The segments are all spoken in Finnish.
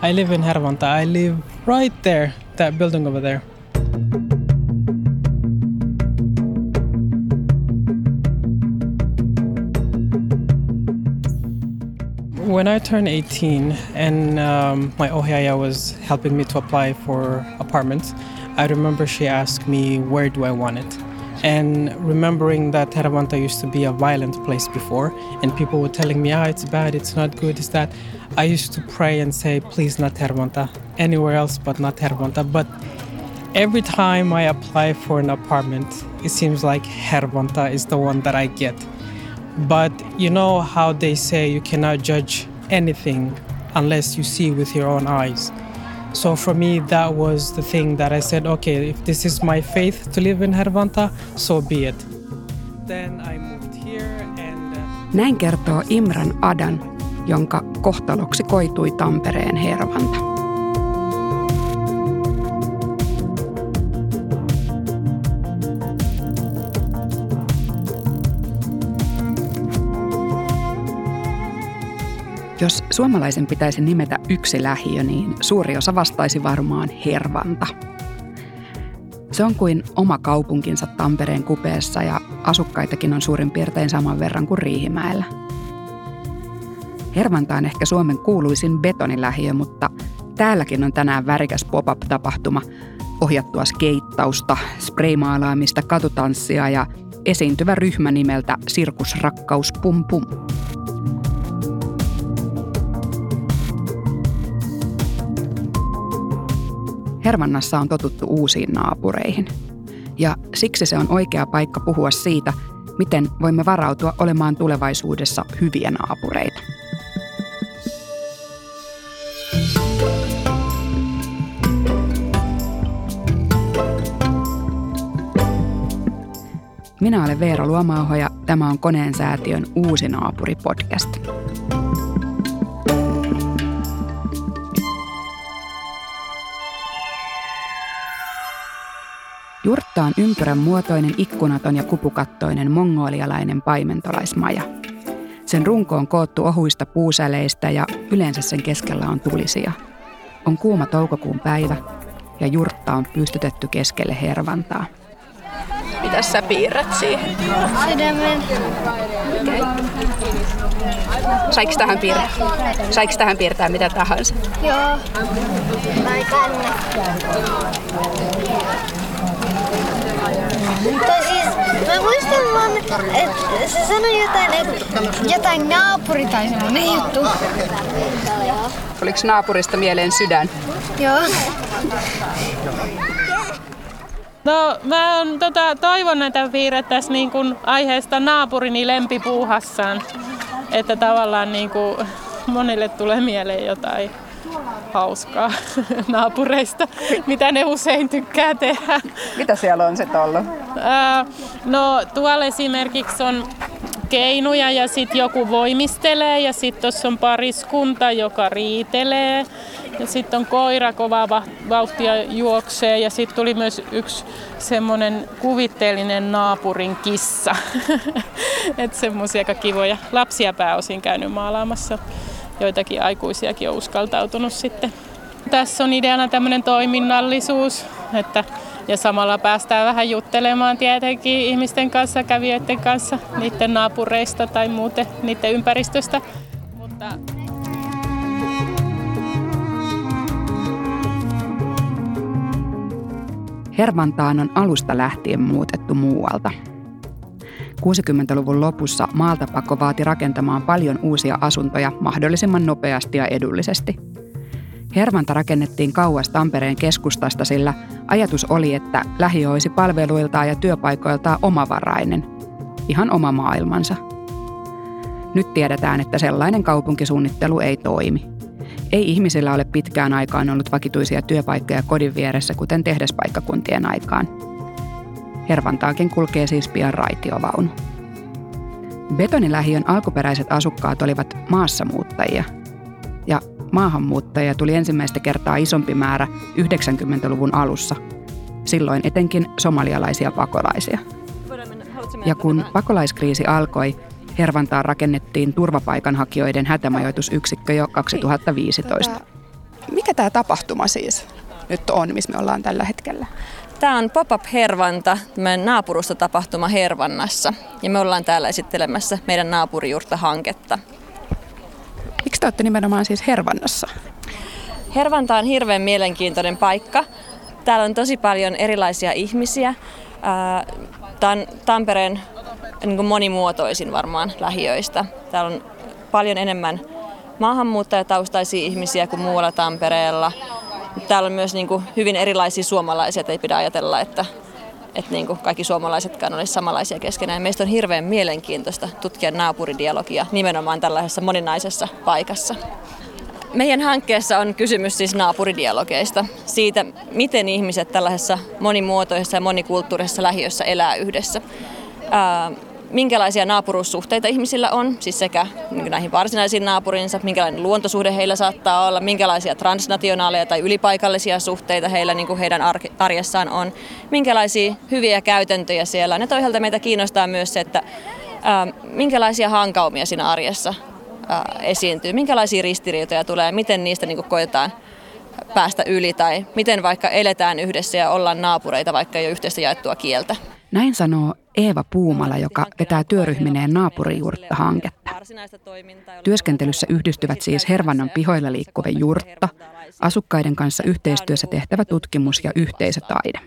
I live in Hervanta. I live right there, that building over there. when I turned 18 and um, my ohia was helping me to apply for apartments, I remember she asked me, Where do I want it? And remembering that Hervanta used to be a violent place before, and people were telling me, Ah, it's bad, it's not good, it's that. I used to pray and say, Please, not Hervanta, anywhere else but not Hervanta. But every time I apply for an apartment, it seems like Hervanta is the one that I get. But you know how they say you cannot judge anything unless you see with your own eyes. So for me, that was the thing that I said, okay, if this is my faith to live in Hervanta, so be it. Then I moved here and... Uh, Näin kertoo Imran Adan, jonka kohtaloksi koitui Tampereen Hervanta. Jos suomalaisen pitäisi nimetä yksi lähiö, niin suuri osa vastaisi varmaan Hervanta. Se on kuin oma kaupunkinsa Tampereen kupeessa ja asukkaitakin on suurin piirtein saman verran kuin Riihimäellä. Hervanta on ehkä Suomen kuuluisin betonilähiö, mutta täälläkin on tänään värikäs pop-up-tapahtuma, ohjattua skeittausta, spraymaalaamista, katutanssia ja esiintyvä ryhmä nimeltä Sirkusrakkaus Pum Pum. Hervannassa on totuttu uusiin naapureihin. Ja siksi se on oikea paikka puhua siitä, miten voimme varautua olemaan tulevaisuudessa hyviä naapureita. Minä olen Veera Luomauho ja tämä on Koneen säätiön Uusi naapuri podcast. Jurtta on ympyrän muotoinen, ikkunaton ja kupukattoinen mongolialainen paimentolaismaja. Sen runko on koottu ohuista puusäleistä ja yleensä sen keskellä on tulisia. On kuuma toukokuun päivä ja jurtta on pystytetty keskelle hervantaa. Mitä sä piirrät siihen? Sydämen. Okay. Saiko tähän piirtää? Saiko tähän piirtää mitä tahansa? Joo. Tai tänne. Tai siis, mä muistan vaan, että se sanoi jotain, että jotain naapuri tai semmonen juttu. Oliko naapurista mieleen sydän? Joo. No mä on, tota, toivon, että piirrettäisiin niin kuin aiheesta naapurini lempipuuhassaan. Että tavallaan niin kuin monille tulee mieleen jotain hauskaa naapureista, mitä ne usein tykkää tehdä. Mitä siellä on sitten ollut? no tuolla esimerkiksi on keinuja ja sitten joku voimistelee ja sitten tuossa on pariskunta, joka riitelee. Ja sitten on koira kovaa vauhtia juoksee ja sitten tuli myös yksi semmoinen kuvitteellinen naapurin kissa. Että semmoisia aika kivoja. Lapsia pääosin käynyt maalaamassa. Joitakin aikuisiakin on uskaltautunut sitten. Tässä on ideana tämmöinen toiminnallisuus, että ja samalla päästään vähän juttelemaan tietenkin ihmisten kanssa, kävijöiden kanssa, niiden naapureista tai muuten niiden ympäristöstä. Mutta Hervantaan on alusta lähtien muutettu muualta. 60-luvun lopussa maaltapako vaati rakentamaan paljon uusia asuntoja mahdollisimman nopeasti ja edullisesti. Hervanta rakennettiin kauas Tampereen keskustasta, sillä ajatus oli, että lähiö olisi palveluiltaan ja työpaikoiltaan omavarainen, ihan oma maailmansa. Nyt tiedetään, että sellainen kaupunkisuunnittelu ei toimi – ei ihmisillä ole pitkään aikaan ollut vakituisia työpaikkoja kodin vieressä, kuten tehdespaikkakuntien aikaan. Hervantaakin kulkee siis pian raitiovaunu. Betonilähiön alkuperäiset asukkaat olivat maassamuuttajia. Ja maahanmuuttajia tuli ensimmäistä kertaa isompi määrä 90-luvun alussa. Silloin etenkin somalialaisia pakolaisia. Ja kun pakolaiskriisi alkoi, Hervantaan rakennettiin turvapaikanhakijoiden hätämajoitusyksikkö jo 2015. Mikä tämä tapahtuma siis nyt on, missä me ollaan tällä hetkellä? Tämä on Pop-up Hervanta, meidän naapurusta tapahtuma Hervannassa. Ja me ollaan täällä esittelemässä meidän naapurijuurta-hanketta. Miksi te olette nimenomaan siis Hervannassa? Hervanta on hirveän mielenkiintoinen paikka. Täällä on tosi paljon erilaisia ihmisiä. Tämä on Tampereen niin monimuotoisin varmaan lähiöistä. Täällä on paljon enemmän maahanmuuttajataustaisia ihmisiä kuin muualla Tampereella. Täällä on myös niin kuin hyvin erilaisia suomalaisia, että ei pidä ajatella, että, että niin kuin kaikki suomalaisetkaan olisi samanlaisia keskenään. Meistä on hirveän mielenkiintoista tutkia naapuridialogia nimenomaan tällaisessa moninaisessa paikassa. Meidän hankkeessa on kysymys siis naapuridialogeista, siitä miten ihmiset tällaisessa monimuotoisessa ja monikulttuurisessa lähiössä elää yhdessä minkälaisia naapuruussuhteita ihmisillä on, siis sekä näihin varsinaisiin naapurinsa, minkälainen luontosuhde heillä saattaa olla, minkälaisia transnationaaleja tai ylipaikallisia suhteita heillä niin kuin heidän arjessaan on, minkälaisia hyviä käytäntöjä siellä on. Ja toisaalta meitä kiinnostaa myös se, että ää, minkälaisia hankaumia siinä arjessa ää, esiintyy, minkälaisia ristiriitoja tulee, miten niistä niin kuin koetaan päästä yli tai miten vaikka eletään yhdessä ja ollaan naapureita, vaikka ei ole yhteistä jaettua kieltä. Näin sanoo Eeva Puumala, joka vetää työryhmineen naapurijuurtta hanketta. Työskentelyssä yhdistyvät siis Hervannan pihoilla liikkuva juurtta, asukkaiden kanssa yhteistyössä tehtävä tutkimus ja yhteisötaide.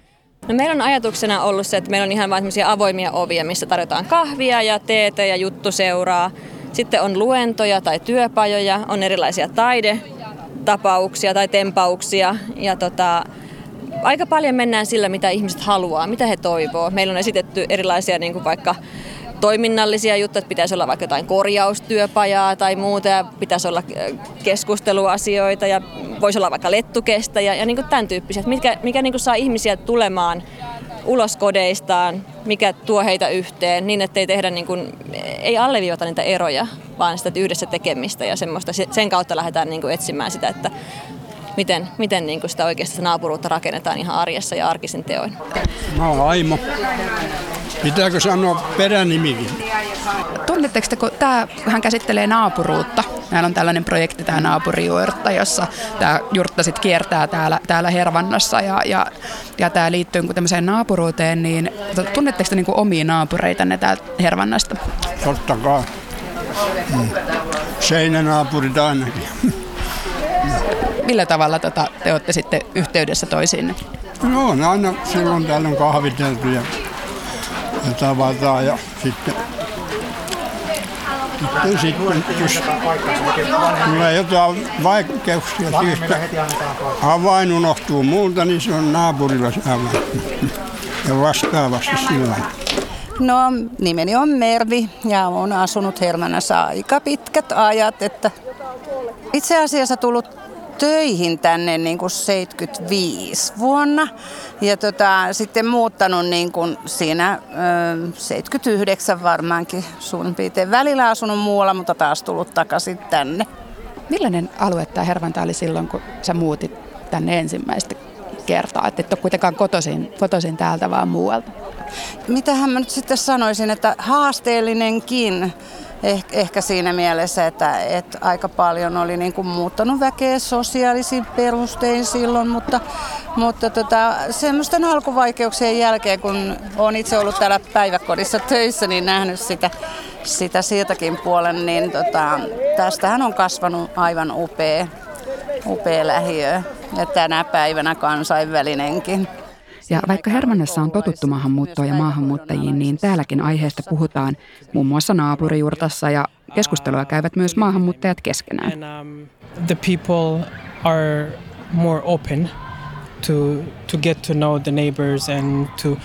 No meillä on ajatuksena ollut se, että meillä on ihan vain avoimia ovia, missä tarjotaan kahvia ja teetä ja juttuseuraa. Sitten on luentoja tai työpajoja, on erilaisia taidetapauksia tai tempauksia ja tota, aika paljon mennään sillä, mitä ihmiset haluaa, mitä he toivoo. Meillä on esitetty erilaisia niin kuin vaikka toiminnallisia juttuja, että pitäisi olla vaikka jotain korjaustyöpajaa tai muuta ja pitäisi olla äh, keskusteluasioita ja voisi olla vaikka lettukestä ja, niin kuin tämän tyyppisiä. Mikä, mikä niin kuin saa ihmisiä tulemaan ulos kodeistaan, mikä tuo heitä yhteen niin, että ei tehdä niin kuin, ei alleviivata niitä eroja, vaan sitä yhdessä tekemistä ja semmoista. Sen kautta lähdetään niin kuin etsimään sitä, että miten, miten niin kuin sitä oikeasti sitä naapuruutta rakennetaan ihan arjessa ja arkisin teoin. Mä oon Aimo. Pitääkö sanoa peränimikin? Tunnetteko te, kun tämä hän käsittelee naapuruutta? Meillä on tällainen projekti, tämä naapurijuurtta, jossa tämä jurtta sitten kiertää täällä, täällä Hervannassa ja, ja, ja tämä liittyy niin tämmöiseen naapuruuteen, niin tunnetteko te niin omia naapureitanne täältä Hervannasta? Totta kai. Mm. Seinänaapurit ainakin. Millä tavalla tota, te olette sitten yhteydessä toisiinne? No on aina silloin täällä on kahviteltu ja, ja tavataan ja sitten sitten, sitten jos tulee jotain vaikeuksia, syystä avain unohtuu muulta, niin se on naapurilla se avain. Ja vastaavasti silloin. No, nimeni on Mervi ja olen asunut Hermannassa aika pitkät ajat, että itse asiassa tullut töihin tänne niin kuin 75 vuonna ja tota, sitten muuttanut niin kuin siinä ö, 79 varmaankin suurin piirtein. Välillä asunut muualla, mutta taas tullut takaisin tänne. Millainen alue tämä Hervanta oli silloin, kun sä muutit tänne ensimmäistä kertaa? Että et ole kuitenkaan kotoisin, kotoisin täältä vaan muualta. Mitähän mä nyt sitten sanoisin, että haasteellinenkin eh, ehkä siinä mielessä, että, että aika paljon oli niin kuin muuttanut väkeä sosiaalisin perustein silloin, mutta, mutta tota, semmoisten alkuvaikeuksien jälkeen, kun olen itse ollut täällä päiväkodissa töissä, niin nähnyt sitä, sitä siltäkin puolen, niin tota, tästähän on kasvanut aivan upea, upea lähiö ja tänä päivänä kansainvälinenkin. Ja vaikka Hermannassa on totuttu maahanmuuttoon ja maahanmuuttajiin, niin täälläkin aiheesta puhutaan muun muassa naapurijuurtassa ja keskustelua käyvät myös maahanmuuttajat keskenään. Um, the people are more open to to get to know the neighbors and to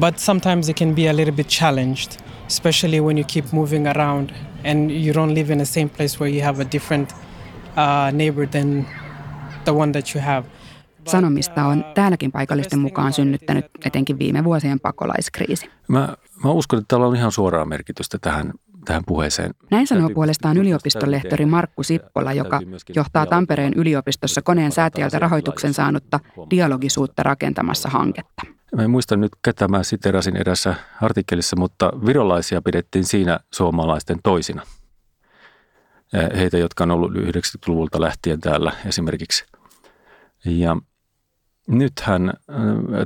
but sometimes it can be a little bit challenged especially when you keep moving around and you don't live in the same place where you have a different uh, neighbor than the one that you have. Sanomista on täälläkin paikallisten mukaan synnyttänyt etenkin viime vuosien pakolaiskriisi. Mä, mä uskon, että täällä on ihan suoraa merkitystä tähän, tähän puheeseen. Näin sanoo puolestaan yliopiston lehtori Markku Sippola, joka johtaa Tampereen yliopistossa koneen säätiöltä rahoituksen saanutta dialogisuutta rakentamassa hanketta. Mä en muista nyt, ketä mä siterasin erässä artikkelissa, mutta virolaisia pidettiin siinä suomalaisten toisina. Heitä, jotka on ollut 90-luvulta lähtien täällä esimerkiksi – Ja nythän äh,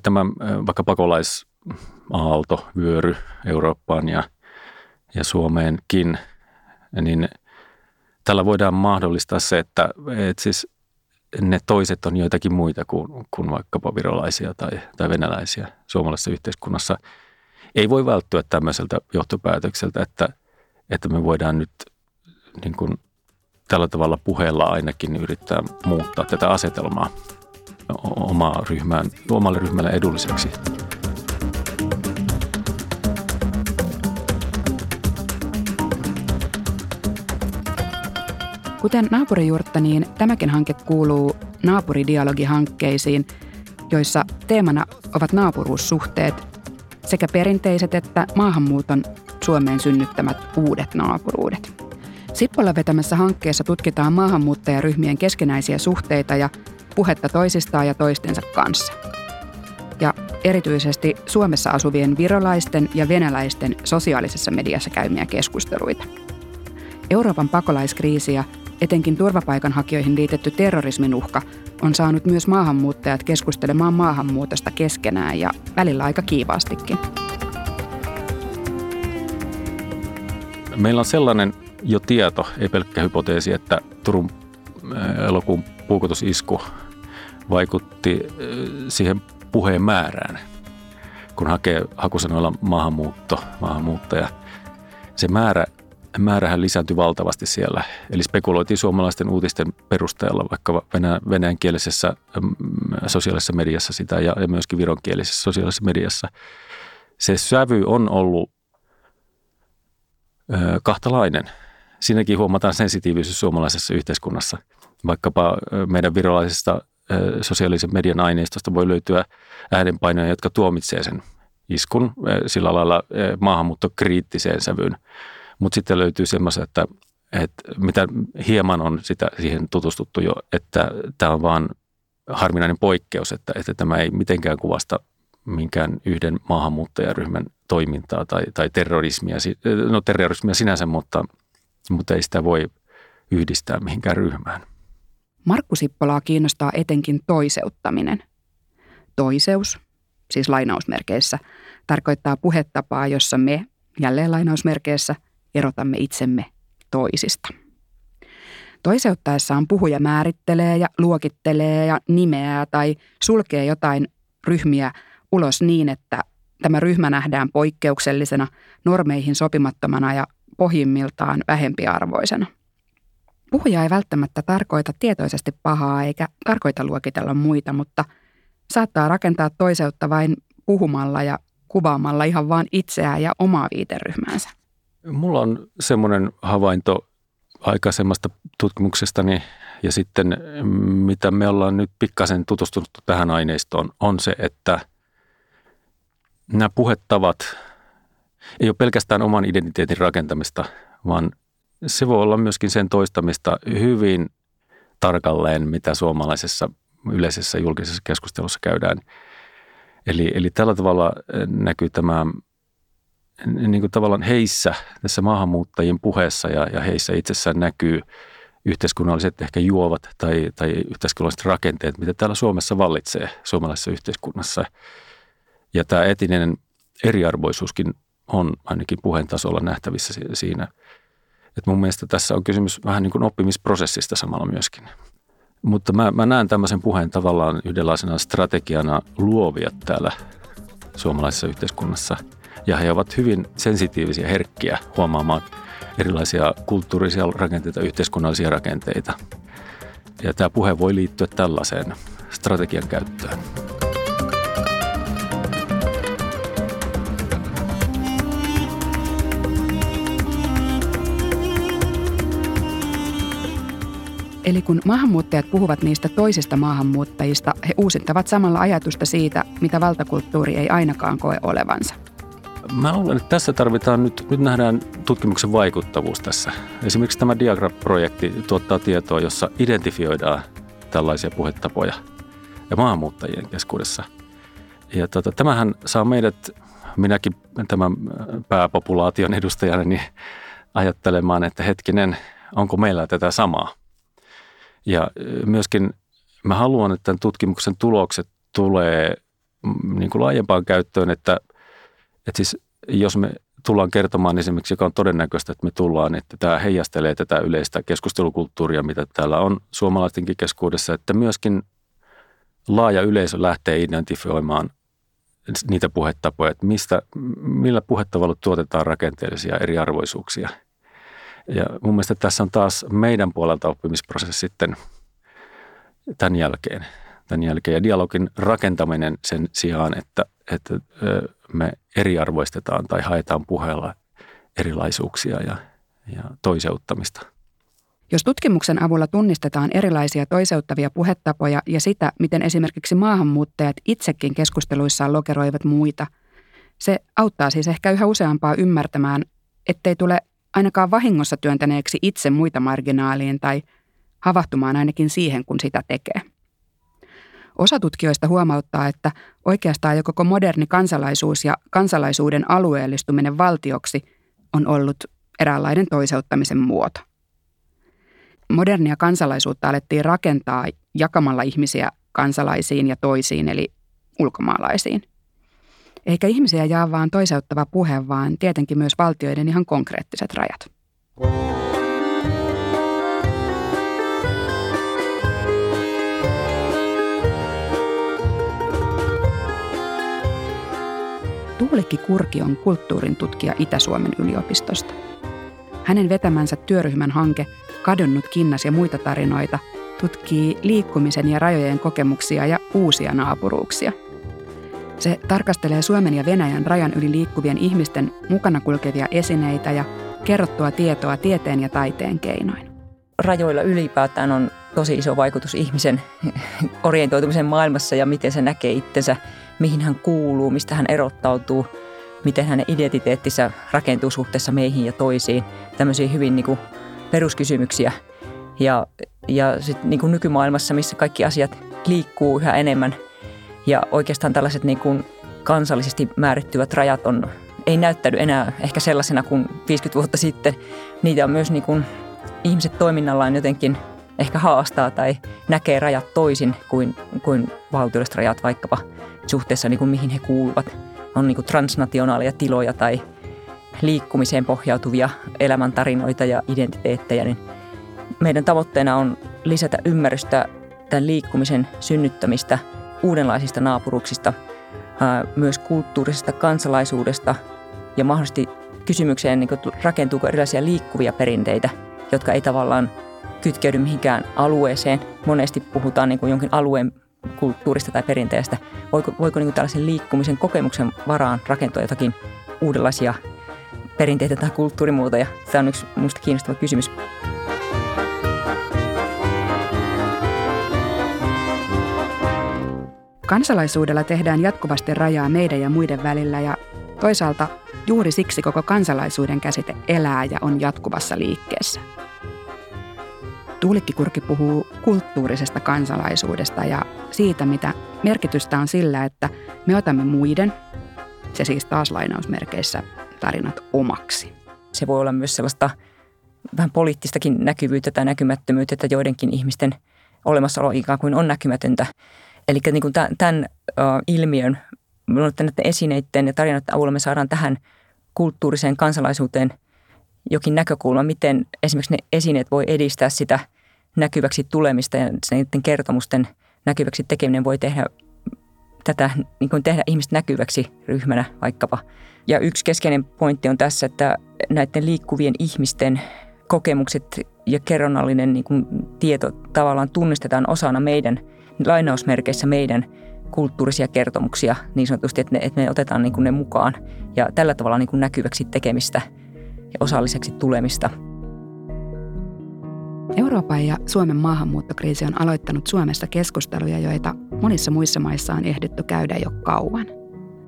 tämä äh, vaikka pakolaisaalto vyöry Eurooppaan ja, ja Suomeenkin, niin tällä voidaan mahdollistaa se, että, että siis ne toiset on joitakin muita kuin, kuin vaikkapa virolaisia tai, tai venäläisiä suomalaisessa yhteiskunnassa. Ei voi välttyä tämmöiseltä johtopäätökseltä, että, että me voidaan nyt niin kuin tällä tavalla puheella ainakin yrittää muuttaa tätä asetelmaa omaa ryhmään, omalle ryhmälle edulliseksi. Kuten naapurijuurtta, niin tämäkin hanke kuuluu naapuridialogihankkeisiin, joissa teemana ovat naapuruussuhteet sekä perinteiset että maahanmuuton Suomeen synnyttämät uudet naapuruudet. Sippola vetämässä hankkeessa tutkitaan maahanmuuttajaryhmien keskenäisiä suhteita ja puhetta toisistaan ja toistensa kanssa. Ja erityisesti Suomessa asuvien virolaisten ja venäläisten sosiaalisessa mediassa käymiä keskusteluita. Euroopan pakolaiskriisi ja etenkin turvapaikanhakijoihin liitetty terrorismin uhka on saanut myös maahanmuuttajat keskustelemaan maahanmuutosta keskenään ja välillä aika kiivaastikin. Meillä on sellainen jo tieto, ei pelkkä hypoteesi, että Turun elokuun puukotusisku vaikutti siihen puheen määrään, kun hakee hakusanoilla maahanmuutto, maahanmuuttaja. Se määrä, määrähän lisääntyi valtavasti siellä. Eli spekuloitiin suomalaisten uutisten perusteella vaikka venä, venäjänkielisessä sosiaalisessa mediassa sitä ja, ja myöskin vironkielisessä sosiaalisessa mediassa. Se sävy on ollut ö, kahtalainen. Siinäkin huomataan sensitiivisyys suomalaisessa yhteiskunnassa. Vaikkapa meidän virolaisesta sosiaalisen median aineistosta voi löytyä äänenpainoja, jotka tuomitsee sen iskun sillä lailla maahanmuuttokriittiseen sävyyn. Mutta sitten löytyy semmoista, että, että mitä hieman on sitä siihen tutustuttu jo, että tämä on vaan harvinainen poikkeus, että, että tämä ei mitenkään kuvasta minkään yhden maahanmuuttajaryhmän toimintaa tai, tai terrorismia, no terrorismia sinänsä, mutta, mutta ei sitä voi yhdistää mihinkään ryhmään. Markku Sippolaa kiinnostaa etenkin toiseuttaminen. Toiseus, siis lainausmerkeissä, tarkoittaa puhetapaa, jossa me, jälleen lainausmerkeissä, erotamme itsemme toisista. Toiseuttaessaan puhuja määrittelee ja luokittelee ja nimeää tai sulkee jotain ryhmiä ulos niin, että tämä ryhmä nähdään poikkeuksellisena, normeihin sopimattomana ja pohjimmiltaan vähempiarvoisena. Puhuja ei välttämättä tarkoita tietoisesti pahaa eikä tarkoita luokitella muita, mutta saattaa rakentaa toiseutta vain puhumalla ja kuvaamalla ihan vain itseään ja omaa viiteryhmäänsä. Mulla on semmoinen havainto aikaisemmasta tutkimuksestani ja sitten mitä me ollaan nyt pikkasen tutustunut tähän aineistoon, on se, että nämä puhettavat ei ole pelkästään oman identiteetin rakentamista, vaan se voi olla myöskin sen toistamista hyvin tarkalleen, mitä suomalaisessa yleisessä julkisessa keskustelussa käydään. Eli, eli tällä tavalla eh, näkyy tämä niin kuin tavallaan heissä, tässä maahanmuuttajien puheessa ja, ja heissä itsessään näkyy yhteiskunnalliset ehkä juovat tai, tai yhteiskunnalliset rakenteet, mitä täällä Suomessa vallitsee suomalaisessa yhteiskunnassa. Ja tämä etinen eriarvoisuuskin on ainakin puheen tasolla nähtävissä siinä – et mun mielestä tässä on kysymys vähän niin kuin oppimisprosessista samalla myöskin. Mutta mä, mä näen tämmöisen puheen tavallaan yhdenlaisena strategiana luovia täällä suomalaisessa yhteiskunnassa. Ja he ovat hyvin sensitiivisiä, herkkiä huomaamaan erilaisia kulttuurisia rakenteita, yhteiskunnallisia rakenteita. Ja tämä puhe voi liittyä tällaiseen strategian käyttöön. Eli kun maahanmuuttajat puhuvat niistä toisista maahanmuuttajista, he uusittavat samalla ajatusta siitä, mitä valtakulttuuri ei ainakaan koe olevansa. Mä luulen, että tässä tarvitaan nyt, nyt nähdään tutkimuksen vaikuttavuus tässä. Esimerkiksi tämä Diagram-projekti tuottaa tietoa, jossa identifioidaan tällaisia puhetapoja ja maahanmuuttajien keskuudessa. Ja tota, tämähän saa meidät, minäkin tämän pääpopulaation edustajana, niin ajattelemaan, että hetkinen, onko meillä tätä samaa – ja myöskin mä haluan, että tämän tutkimuksen tulokset tulee mm, niin kuin laajempaan käyttöön, että, että siis jos me tullaan kertomaan esimerkiksi, joka on todennäköistä, että me tullaan, että tämä heijastelee tätä yleistä keskustelukulttuuria, mitä täällä on suomalaistenkin keskuudessa, että myöskin laaja yleisö lähtee identifioimaan niitä puhetapoja, että mistä, millä puhetavalla tuotetaan rakenteellisia eriarvoisuuksia. Ja mun mielestä tässä on taas meidän puolelta oppimisprosessi sitten tämän jälkeen. Tämän jälkeen. Ja dialogin rakentaminen sen sijaan, että, että me eriarvoistetaan tai haetaan puheella erilaisuuksia ja, ja toiseuttamista. Jos tutkimuksen avulla tunnistetaan erilaisia toiseuttavia puhetapoja ja sitä, miten esimerkiksi maahanmuuttajat itsekin keskusteluissaan lokeroivat muita, se auttaa siis ehkä yhä useampaa ymmärtämään, ettei tule ainakaan vahingossa työntäneeksi itse muita marginaaliin tai havahtumaan ainakin siihen, kun sitä tekee. Osa tutkijoista huomauttaa, että oikeastaan jo koko moderni kansalaisuus ja kansalaisuuden alueellistuminen valtioksi on ollut eräänlainen toiseuttamisen muoto. Modernia kansalaisuutta alettiin rakentaa jakamalla ihmisiä kansalaisiin ja toisiin, eli ulkomaalaisiin. Eikä ihmisiä jaa vaan toiseuttava puhe, vaan tietenkin myös valtioiden ihan konkreettiset rajat. Tuulikki Kurki on kulttuurin tutkija Itä-Suomen yliopistosta. Hänen vetämänsä työryhmän hanke Kadonnut kinnas ja muita tarinoita tutkii liikkumisen ja rajojen kokemuksia ja uusia naapuruuksia. Se tarkastelee Suomen ja Venäjän rajan yli liikkuvien ihmisten mukana kulkevia esineitä ja kerrottua tietoa tieteen ja taiteen keinoin. Rajoilla ylipäätään on tosi iso vaikutus ihmisen orientoitumisen maailmassa ja miten se näkee itsensä, mihin hän kuuluu, mistä hän erottautuu, miten hänen identiteettinsä rakentuu suhteessa meihin ja toisiin. Tämmöisiä hyvin niin kuin peruskysymyksiä. Ja, ja sitten niin kuin nykymaailmassa, missä kaikki asiat liikkuu yhä enemmän ja oikeastaan tällaiset niin kuin kansallisesti määrittyvät rajat on, ei näyttänyt enää ehkä sellaisena kuin 50 vuotta sitten. Niitä on myös niin kuin ihmiset toiminnallaan jotenkin ehkä haastaa tai näkee rajat toisin kuin, kuin valtiolliset rajat vaikkapa suhteessa niin kuin mihin he kuuluvat. On niin kuin transnationaalia tiloja tai liikkumiseen pohjautuvia elämäntarinoita ja identiteettejä, niin meidän tavoitteena on lisätä ymmärrystä tämän liikkumisen synnyttämistä uudenlaisista naapuruksista, myös kulttuurisesta kansalaisuudesta ja mahdollisesti kysymykseen, niin rakentuuko erilaisia liikkuvia perinteitä, jotka ei tavallaan kytkeydy mihinkään alueeseen. Monesti puhutaan niin kuin jonkin alueen kulttuurista tai perinteestä. Voiko, voiko niin kuin tällaisen liikkumisen kokemuksen varaan rakentua jotakin uudenlaisia perinteitä tai kulttuurimuotoja? Tämä on yksi minusta kiinnostava kysymys. Kansalaisuudella tehdään jatkuvasti rajaa meidän ja muiden välillä ja toisaalta juuri siksi koko kansalaisuuden käsite elää ja on jatkuvassa liikkeessä. Tuulikkikurki puhuu kulttuurisesta kansalaisuudesta ja siitä, mitä merkitystä on sillä, että me otamme muiden, se siis taas lainausmerkeissä, tarinat omaksi. Se voi olla myös sellaista vähän poliittistakin näkyvyyttä tai näkymättömyyttä, että joidenkin ihmisten olemassaolo ikään kuin on näkymätöntä. Eli niin kuin tämän, tämän ilmiön, näiden esineiden ja tarinoiden avulla me saadaan tähän kulttuuriseen kansalaisuuteen jokin näkökulma, miten esimerkiksi ne esineet voi edistää sitä näkyväksi tulemista ja niiden kertomusten näkyväksi tekeminen voi tehdä tätä, niin kuin tehdä ihmistä näkyväksi ryhmänä vaikkapa. Ja yksi keskeinen pointti on tässä, että näiden liikkuvien ihmisten kokemukset ja kerronnallinen niin kuin tieto tavallaan tunnistetaan osana meidän, lainausmerkeissä meidän kulttuurisia kertomuksia niin sanotusti, että, ne, että me otetaan niin kuin ne mukaan ja tällä tavalla niin kuin näkyväksi tekemistä ja osalliseksi tulemista. Euroopan ja Suomen maahanmuuttokriisi on aloittanut Suomessa keskusteluja, joita monissa muissa maissa on ehditty käydä jo kauan.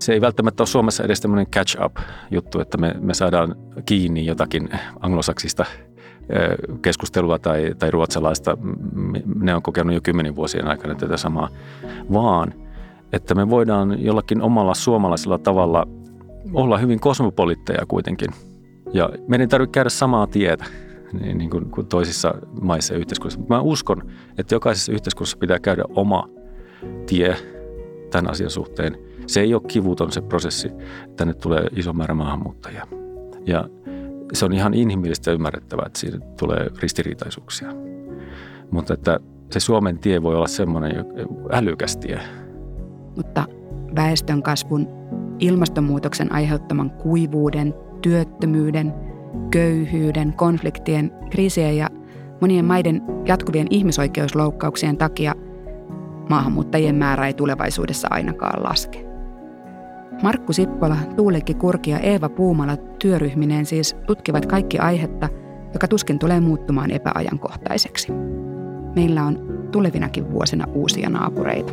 Se ei välttämättä ole Suomessa edes tämmöinen catch-up-juttu, että me, me saadaan kiinni jotakin anglosaksista keskustelua tai, tai ruotsalaista. Ne on kokenut jo kymmenen vuosien aikana tätä samaa, vaan että me voidaan jollakin omalla suomalaisella tavalla olla hyvin kosmopolitteja kuitenkin. Ja meidän ei tarvitse käydä samaa tietä niin, niin kuin, kuin toisissa maissa ja yhteiskunnissa. Mä uskon, että jokaisessa yhteiskunnassa pitää käydä oma tie tämän asian suhteen. Se ei ole kivuton se prosessi, että tänne tulee iso määrä maahanmuuttajia. Ja se on ihan inhimillistä ymmärrettävää, että siinä tulee ristiriitaisuuksia. Mutta että se Suomen tie voi olla semmoinen älykäs tie. Mutta väestön kasvun, ilmastonmuutoksen aiheuttaman kuivuuden, työttömyyden, köyhyyden, konfliktien, kriisien ja monien maiden jatkuvien ihmisoikeusloukkauksien takia maahanmuuttajien määrä ei tulevaisuudessa ainakaan laske. Markku Sippola, Tuulikki Kurki ja Eeva Puumala työryhmineen siis tutkivat kaikki aihetta, joka tuskin tulee muuttumaan epäajankohtaiseksi. Meillä on tulevinakin vuosina uusia naapureita.